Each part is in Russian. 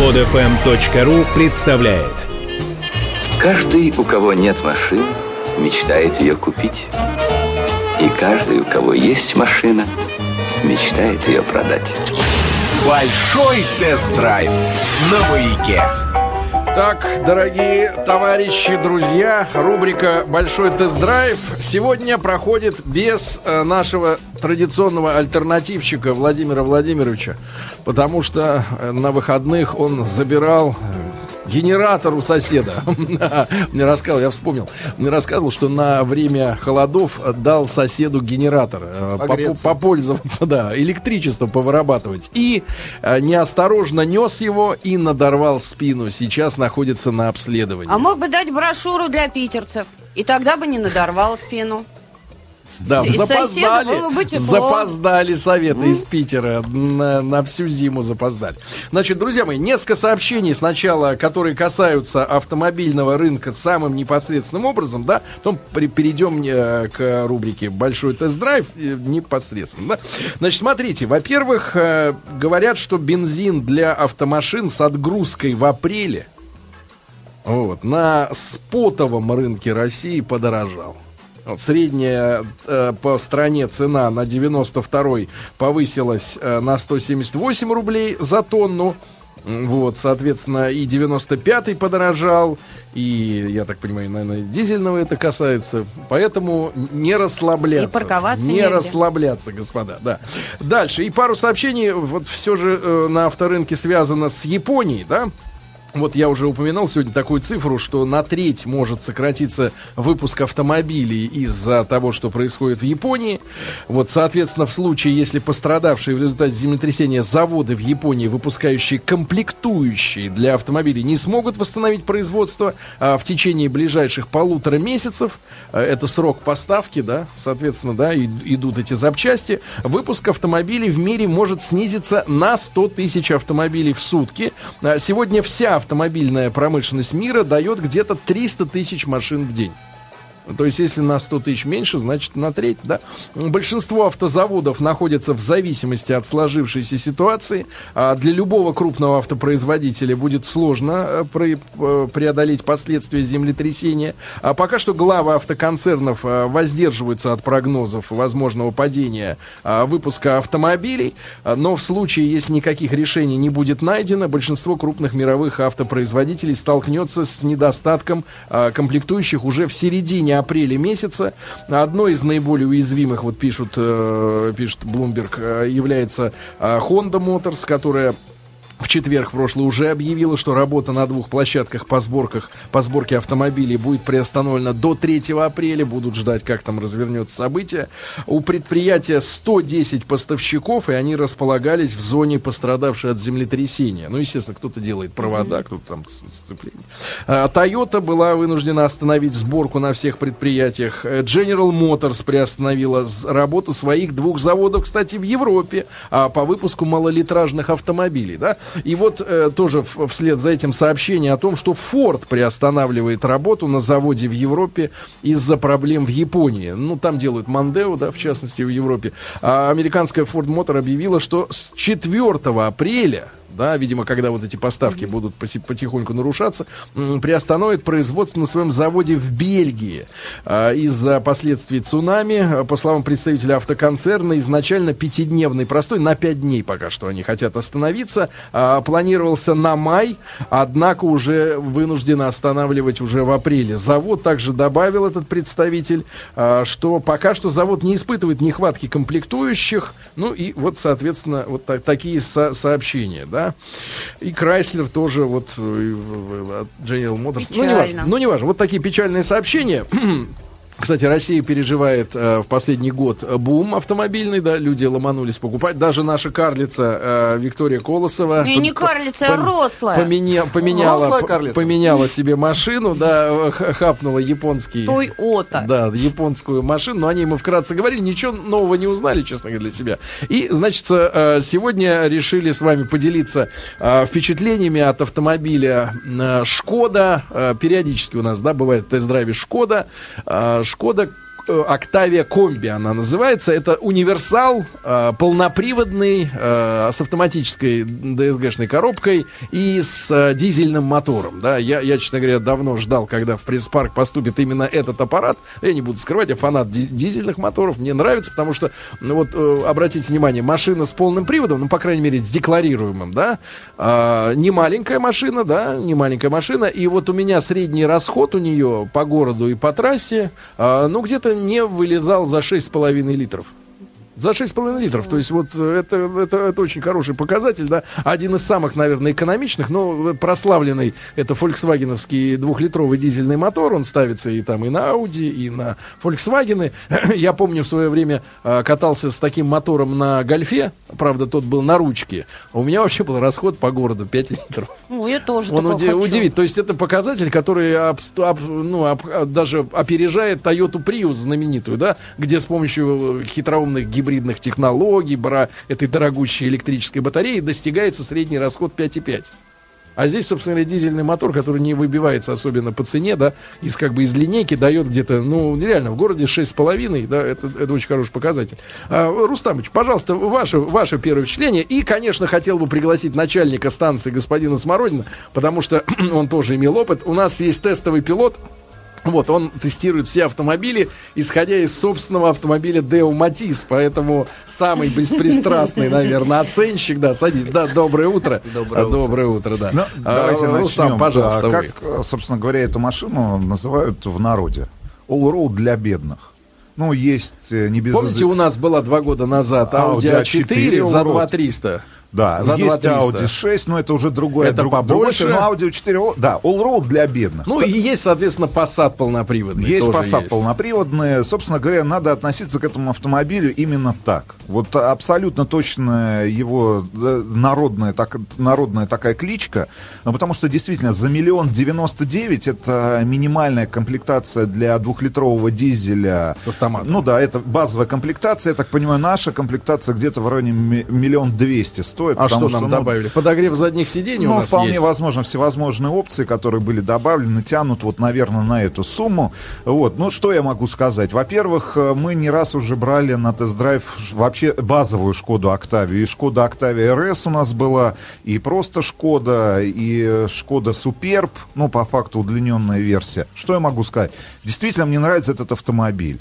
Подфм.ру представляет Каждый, у кого нет машины, мечтает ее купить. И каждый, у кого есть машина, мечтает ее продать. Большой тест-драйв на маяке. Так, дорогие товарищи, друзья, рубрика «Большой тест-драйв» сегодня проходит без э, нашего традиционного альтернативщика Владимира Владимировича, потому что э, на выходных он забирал генератор у соседа. Мне рассказывал, я вспомнил. Мне рассказывал, что на время холодов дал соседу генератор э, попо- попользоваться, да, электричество повырабатывать. И э, неосторожно нес его и надорвал спину. Сейчас находится на обследовании. А мог бы дать брошюру для питерцев. И тогда бы не надорвал спину. Да, И соседу запоздали, запоздали советы из Питера на, на всю зиму запоздали. Значит, друзья мои, несколько сообщений сначала, которые касаются автомобильного рынка самым непосредственным образом, да, потом при- перейдем э, к рубрике «Большой тест-драйв» э, непосредственно, да. Значит, смотрите, во-первых, э, говорят, что бензин для автомашин с отгрузкой в апреле вот, на спотовом рынке России подорожал. Средняя э, по стране цена на 92-й повысилась э, на 178 рублей за тонну. Вот, соответственно, и 95-й подорожал, и, я так понимаю, наверное, дизельного это касается. Поэтому не расслабляться. И парковаться Не негде. расслабляться, господа, да. Дальше, и пару сообщений, вот все же э, на авторынке связано с Японией, да. Вот я уже упоминал сегодня такую цифру, что на треть может сократиться выпуск автомобилей из-за того, что происходит в Японии. Вот, соответственно, в случае, если пострадавшие в результате землетрясения заводы в Японии, выпускающие комплектующие для автомобилей, не смогут восстановить производство а, в течение ближайших полутора месяцев, а, это срок поставки, да, соответственно, да, идут эти запчасти, выпуск автомобилей в мире может снизиться на 100 тысяч автомобилей в сутки. А, Сегодня вся автомобильная промышленность мира дает где-то 300 тысяч машин в день. То есть, если на 100 тысяч меньше, значит на треть, да. Большинство автозаводов находятся в зависимости от сложившейся ситуации. А для любого крупного автопроизводителя будет сложно э, пре- э, преодолеть последствия землетрясения. А пока что главы автоконцернов э, воздерживаются от прогнозов возможного падения выпуска автомобилей. Но в случае, если никаких решений не будет найдено, большинство крупных мировых автопроизводителей столкнется с недостатком комплектующих уже в середине апреля месяца. Одно из наиболее уязвимых, вот пишут, э, пишет Bloomberg, э, является э, Honda Motors, которая в четверг в прошлый уже объявила, что работа на двух площадках по, сборках, по сборке автомобилей будет приостановлена до 3 апреля. Будут ждать, как там развернется событие. У предприятия 110 поставщиков, и они располагались в зоне, пострадавшей от землетрясения. Ну, естественно, кто-то делает провода, кто-то там сцепление. А, Toyota была вынуждена остановить сборку на всех предприятиях. Э, General Motors приостановила работу своих двух заводов, кстати, в Европе а, по выпуску малолитражных автомобилей. Да? И вот э, тоже вслед за этим сообщение о том, что Ford приостанавливает работу на заводе в Европе из-за проблем в Японии. Ну, там делают Мандео, да, в частности, в Европе. А американская Ford Motor объявила, что с 4 апреля да, видимо, когда вот эти поставки будут потихоньку нарушаться, приостановит производство на своем заводе в Бельгии а, из-за последствий цунами. А, По словам представителя автоконцерна, изначально пятидневный простой, на пять дней пока что они хотят остановиться, а, планировался на май, однако уже вынуждены останавливать уже в апреле. Завод также добавил этот представитель, а, что пока что завод не испытывает нехватки комплектующих, ну и вот, соответственно, вот та- такие со- сообщения, да. И Крайслер тоже вот э, в- в- от General Motors. Ну, не Печально. важно. Ну, не важно. Вот такие печальные сообщения. Кстати, Россия переживает э, в последний год бум автомобильный, да, люди ломанулись покупать. Даже наша карлица э, Виктория Колосова... Не, не карлица, а рослая. поменя- поменяла, Рослая карлица. поменяла себе машину, да, хапнула японский... Той ота. Да, японскую машину. Но о ней мы вкратце говорили. Ничего нового не узнали, честно говоря, для себя. И, значит, э, сегодня решили с вами поделиться э, впечатлениями от автомобиля э, Шкода. Э, Периодически у нас, да, бывает в тест-драйве Шкода. Э, Шкода э, Octavia Комби она называется. Это универсал, э, полноприводный, э, с автоматической DSG-шной коробкой и с э, дизельным мотором. Да, я, я, честно говоря, давно ждал, когда в пресс-парк поступит именно этот аппарат. Я не буду скрывать, я фанат ди- дизельных моторов. Мне нравится, потому что, ну вот, э, обратите внимание, машина с полным приводом, ну, по крайней мере, с декларируемым, да, а, не маленькая машина, да, не маленькая машина. И вот у меня средний расход у нее по городу и по трассе, а, ну, где-то не вылезал за 6,5 литров. За 6,5 литров. То есть вот э, это, это, это очень хороший показатель, да. Один из самых, наверное, экономичных, но прославленный это фольксвагеновский двухлитровый дизельный мотор. Он ставится и там и на Audi, и на Volkswagen. Я помню в свое время э, катался с таким мотором на Гольфе. Правда, тот был на ручке. А у меня вообще был расход по городу 5 литров. Ну, я тоже Он уди- удивит. То есть это показатель, который обст- об- ну, об- а, даже опережает Toyota Prius знаменитую, да, где с помощью хитроумных гибридных технологий, бра этой дорогущей электрической батареи достигается средний расход 5,5. А здесь, собственно говоря, дизельный мотор, который не выбивается особенно по цене, да, из как бы из линейки дает где-то, ну, реально, в городе 6,5, да, это, это очень хороший показатель. А, Рустамыч, пожалуйста, ваше, ваше первое впечатление. И, конечно, хотел бы пригласить начальника станции господина Смородина, потому что он тоже имел опыт. У нас есть тестовый пилот, вот, он тестирует все автомобили, исходя из собственного автомобиля Deo Matiz, поэтому самый беспристрастный, наверное, оценщик, да, садись, да, доброе утро. Доброе А, Доброе утро, да. Ну, А, давайте Рустам, начнем. пожалуйста, А, вы. Как, э, собственно говоря, эту машину называют в народе? All-road для бедных. Ну, есть э, не без... Помните, у нас была два года назад Audi Audi A4 A4 за Allroad. 2300? Да, за есть 2300. Audi 6, но это уже другое. Это друг- побольше. другой, но Audi 4, all- да, all-road для бедных. Ну, и есть, соответственно, Passat полноприводный. Есть Passat есть. полноприводные. Собственно говоря, надо относиться к этому автомобилю именно так. Вот абсолютно точно его э, народная, так, народная такая кличка. Ну, потому что действительно за миллион девяносто девять это минимальная комплектация для двухлитрового дизеля. С автоматом. Ну да, это базовая комплектация. Я так понимаю, наша комплектация где-то в районе ми- миллион двести стоит. А что нам ну, добавили? Подогрев задних сидений у ну, нас вполне есть? возможно, всевозможные опции, которые были добавлены, тянут вот, наверное, на эту сумму. Вот, ну, что я могу сказать? Во-первых, э, мы не раз уже брали на тест-драйв вообще базовую Шкоду Октавию. И Шкода Октавия РС у нас была, и просто Шкода, и Шкода Суперб, ну, по факту удлиненная версия. Что я могу сказать? Действительно, мне нравится этот автомобиль.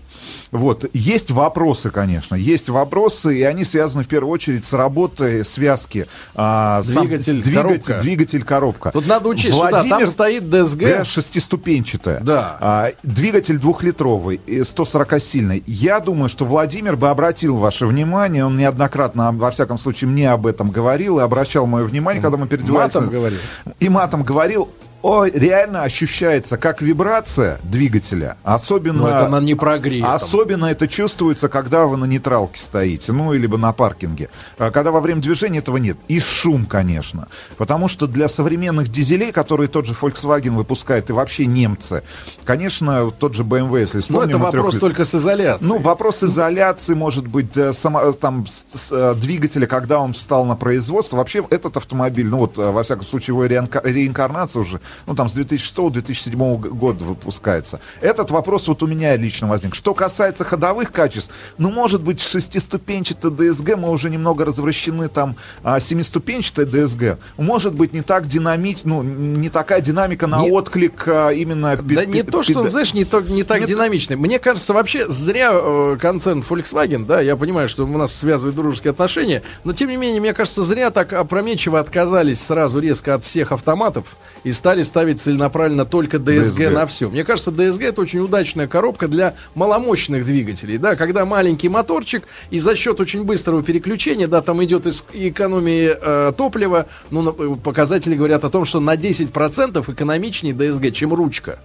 Вот, есть вопросы, конечно, есть вопросы, и они связаны в первую очередь с работой связки. а, сам- Двигатель, двигатель, коробка. двигатель, коробка. Тут надо учесть, что да, там стоит DSG. Да, шестиступенчатая. Да. А, двигатель двухлитровый, 140-сильный. Я думаю, что Владимир бы обратил ваше внимание, он неоднократно, во всяком случае, мне об этом говорил и обращал мое внимание, когда мы перед Матом говорил. И матом говорил. О, реально ощущается как вибрация двигателя, особенно... Но это на непрогретом. Особенно это чувствуется, когда вы на нейтралке стоите, ну, либо на паркинге. А Когда во время движения этого нет. И шум, конечно. Потому что для современных дизелей, которые тот же Volkswagen выпускает, и вообще немцы, конечно, тот же BMW, если Ну, вспомним... это и вопрос трёхлит- только с изоляцией. ну, вопрос изоляции, может быть, э, само- э, там, с- с- э, двигателя, когда он встал на производство. Вообще, этот автомобиль, ну вот, во всяком случае, его реинка- реинкарнация уже, ну, там, с 2006-2007 г- года выпускается. Этот вопрос вот у меня лично возник. Что касается ходовых качеств, ну, может быть, шестиступенчатая DSG, мы уже немного развращены, там, а, семиступенчатая DSG, может быть, не так динамить, ну, не такая динамика на Не- отклик а, именно... Да не то, что, знаешь, не, то, не так Нет. динамичный. Мне кажется, вообще зря э, концерн Volkswagen, да, я понимаю, что у нас связывают дружеские отношения, но тем не менее, мне кажется, зря так опрометчиво отказались сразу резко от всех автоматов и стали ставить целенаправленно только DSG, DSG. на все. Мне кажется, DSG это очень удачная коробка для маломощных двигателей, да, когда маленький моторчик и за счет очень быстрого переключения, да, там идет из экономии э, топлива, ну, э, показатели говорят о том, что на 10% экономичнее DSG, чем ручка.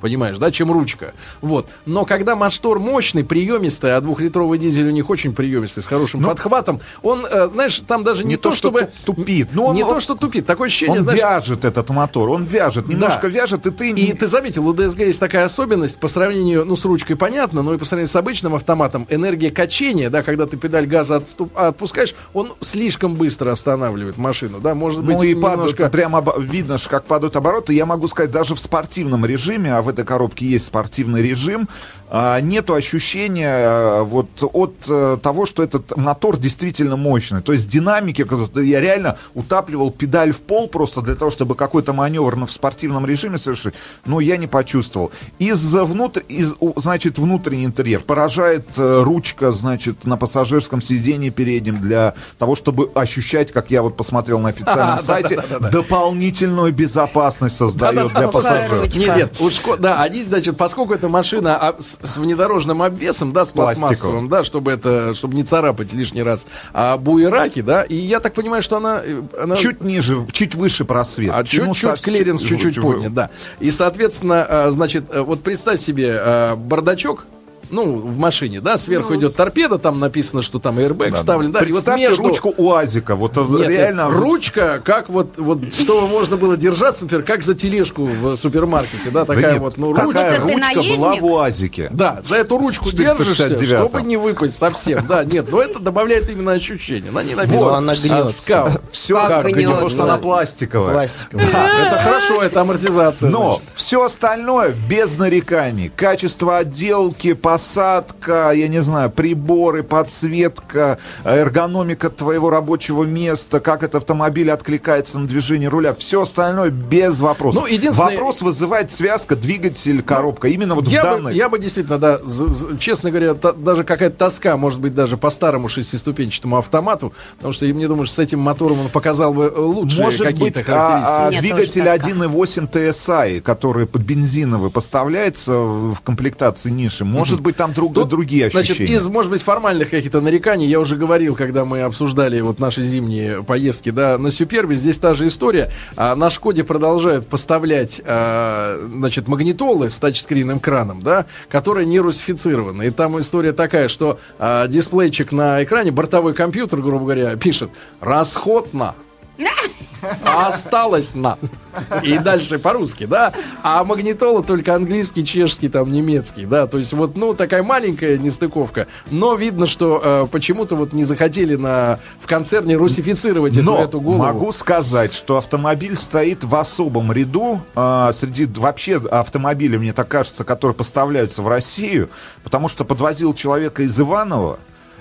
Понимаешь, да, чем ручка. Вот. Но когда мотор мощный, приемистый, а двухлитровый дизель у них очень приемистый, с хорошим Ну, подхватом, он, э, знаешь, там даже не, не то, то, что чтобы... туп- тупит, но он- не он- то, что тупит. Такое ощущение, Он знаешь... вяжет этот мотор, он вяжет, немножко вяжет, и ты... И ты заметил, у DSG есть такая особенность по сравнению, ну, с ручкой понятно, но и по сравнению с обычным автоматом, энергия качения, да, когда ты педаль газа отступ- отпускаешь, он слишком быстро останавливает машину, да, может быть, Ну и немножко... падают, прямо видно, как падают обороты. Я могу сказать, даже в спортивном режиме, а в этой коробке есть спортивный режим, нету ощущения а, вот от а, того, что этот мотор действительно мощный. То есть динамики, я реально утапливал педаль в пол просто для того, чтобы какой-то маневр в спортивном режиме совершить, но я не почувствовал. Из внутрь, из, значит, внутренний интерьер поражает э, ручка, значит, на пассажирском сиденье переднем для того, чтобы ощущать, как я вот посмотрел на официальном сайте, дополнительную безопасность создает для пассажиров. Нет, нет, уж, да, они, значит, поскольку эта машина с внедорожным обвесом, да, с пластмассовым, да, чтобы это, чтобы не царапать лишний раз, а буераки, да, и я так понимаю, что она... э, она Чуть ниже, чуть выше просвет. а Ну, чуть-чуть совсем- клиренс чуть-чуть чуть- поднят, да. И, соответственно, а, значит, э, вот представь себе а, бардачок, ну, в машине, да, сверху идет торпеда, там написано, что там airbag вставлен, да, и вот Представьте между... ручку УАЗика. Вот Нет, реально... нет, ручка, как вот, вот, чтобы можно было держаться, например, как за тележку в супермаркете, да, Да такая нет, вот, ну, такая ручка. Ты ручка была в УАЗике. Да, за эту ручку 469-м. держишься, чтобы не выпасть совсем. Да, нет, но это добавляет именно ощущение. На ней написано Вот, она гнется. Все Как гнется. потому что она пластиковая. Пластиковый. Это хорошо, это амортизация. Но все остальное без нареканий. Качество отделки, посадка, я не знаю, приборы, подсветка, эргономика твоего рабочего места, как этот автомобиль откликается на движение руля. Все остальное без вопросов. Ну, единственное- Вопрос вызывает связка, двигатель, коробка. Именно вот в Я бы, данной... я бы действительно, да, з- з- честно говоря, та- даже какая-то тоска, может быть, даже по старому шестиступенчатому автомату, потому что я мне думаю, что с этим мотором он показал бы э, лучшие Может быть, какие-то а, характеристики. а Нет, двигатель тоже тоска. 1.8 TSI, который под бензиновый поставляется в комплектации ниши, может быть, там друг, Тут, другие ощущения. Значит, из, может быть, формальных каких-то нареканий, я уже говорил, когда мы обсуждали вот наши зимние поездки, да, на Супербе, здесь та же история. А, на Шкоде продолжают поставлять, а, значит, магнитолы с тачскринным краном, да, которые не русифицированы. И там история такая, что а, дисплейчик на экране, бортовой компьютер, грубо говоря, пишет «расход на». А осталось на. И дальше по-русски, да. А магнитола только английский, чешский, там, немецкий, да. То есть вот, ну, такая маленькая нестыковка. Но видно, что э, почему-то вот не захотели на, в концерне русифицировать эту, Но эту голову. могу сказать, что автомобиль стоит в особом ряду а, среди вообще автомобилей, мне так кажется, которые поставляются в Россию, потому что подвозил человека из Иванова.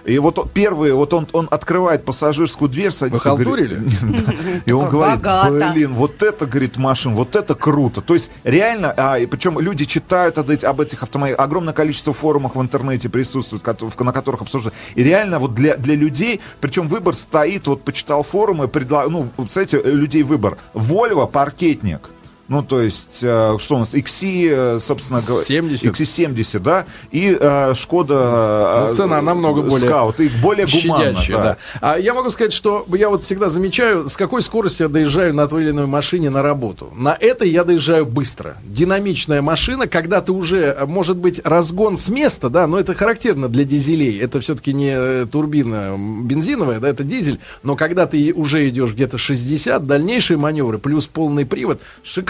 И вот он- первый, вот он, он открывает пассажирскую дверь, садится. Вы говорит-. И он говорит, богато. блин, вот это, говорит, машин, вот это круто. То есть реально, а, и причем люди читают об, об этих автомобилях, огромное количество форумов в интернете присутствует, на которых обсуждают. И реально вот для, для людей, причем выбор стоит, вот почитал форумы, предла... ну, вот, кстати, людей выбор. Volvo паркетник. Ну, то есть, э, что у нас, XC, э, собственно говоря... 70. XC70, да, и э, Шкода... Ну, цена намного более Скаут, их более гуманно, щадящая, да. А я могу сказать, что я вот всегда замечаю, с какой скоростью я доезжаю на той или иной машине на работу. На этой я доезжаю быстро. Динамичная машина, когда ты уже, может быть, разгон с места, да, но это характерно для дизелей. Это все-таки не турбина бензиновая, да, это дизель. Но когда ты уже идешь где-то 60, дальнейшие маневры, плюс полный привод,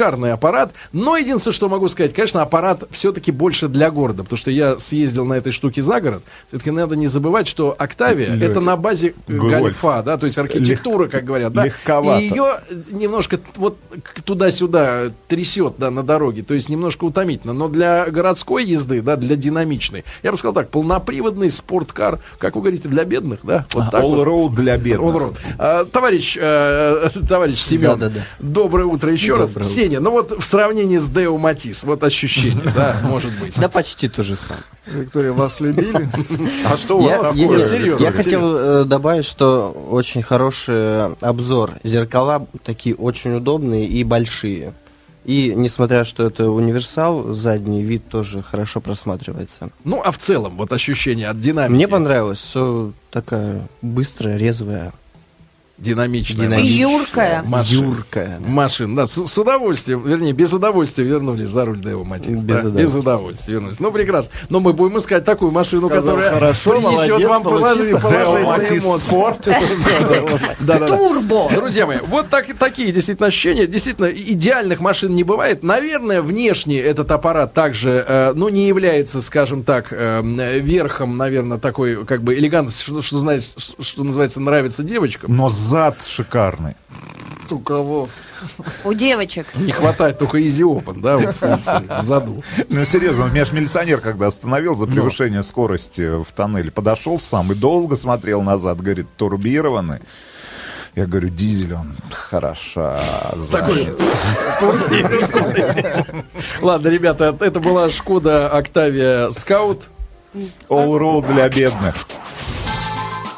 шикарный аппарат. Но единственное, что могу сказать, конечно, аппарат все-таки больше для города, потому что я съездил на этой штуке за город. Все-таки надо не забывать, что Октавия Лё- это на базе Гольф. гольфа, да, то есть архитектура, как говорят, да. легковато. И ее немножко вот туда-сюда трясет, да, на дороге, то есть немножко утомительно. Но для городской езды, да, для динамичной, я бы сказал так, полноприводный спорткар, как вы говорите, для бедных, да, вот так вот. All-road для бедных. All road. А, товарищ, э, товарищ Семен, Да-да-да. доброе утро еще раз. Доброе утро. Сеня, ну вот в сравнении с Део Матис, вот ощущение, да, может быть. Да почти то же самое. Виктория, вас любили? А что у вас Я, такое? я- Нет, серьезно, я серьезно. хотел э, добавить, что очень хороший обзор. Зеркала такие очень удобные и большие. И несмотря, что это универсал, задний вид тоже хорошо просматривается. Ну, а в целом, вот ощущение от динамики. Мне понравилось, все такая быстрая, резвая, Динамичная. Динамичная. Юркая. Машина. юркая. да. Машин, да, с, с удовольствием, вернее, без удовольствия вернулись за руль Део Матис. Без да, удовольствия. без удовольствия вернулись. Ну, прекрасно. Но мы будем искать такую машину, Сказал, которая «Хорошо, принесет молодец, вам положи- получится». положительные эмоции. Спорт. Турбо. Друзья мои, вот так, такие действительно ощущения. Действительно, идеальных машин не бывает. Наверное, внешне этот аппарат также, э, ну, не является, скажем так, э, верхом, наверное, такой, как бы, элегантности, что, что, что называется, нравится девочкам. Но зад шикарный. У кого? У девочек. Не хватает только Easy Open, да, вот функции в заду. Ну, серьезно, меня же милиционер, когда остановил за превышение скорости в тоннеле, подошел сам и долго смотрел назад, говорит, турбированный. Я говорю, дизель, он хороша. Такой занят». Ладно, ребята, это была Шкода Октавия Скаут. All-road для бедных.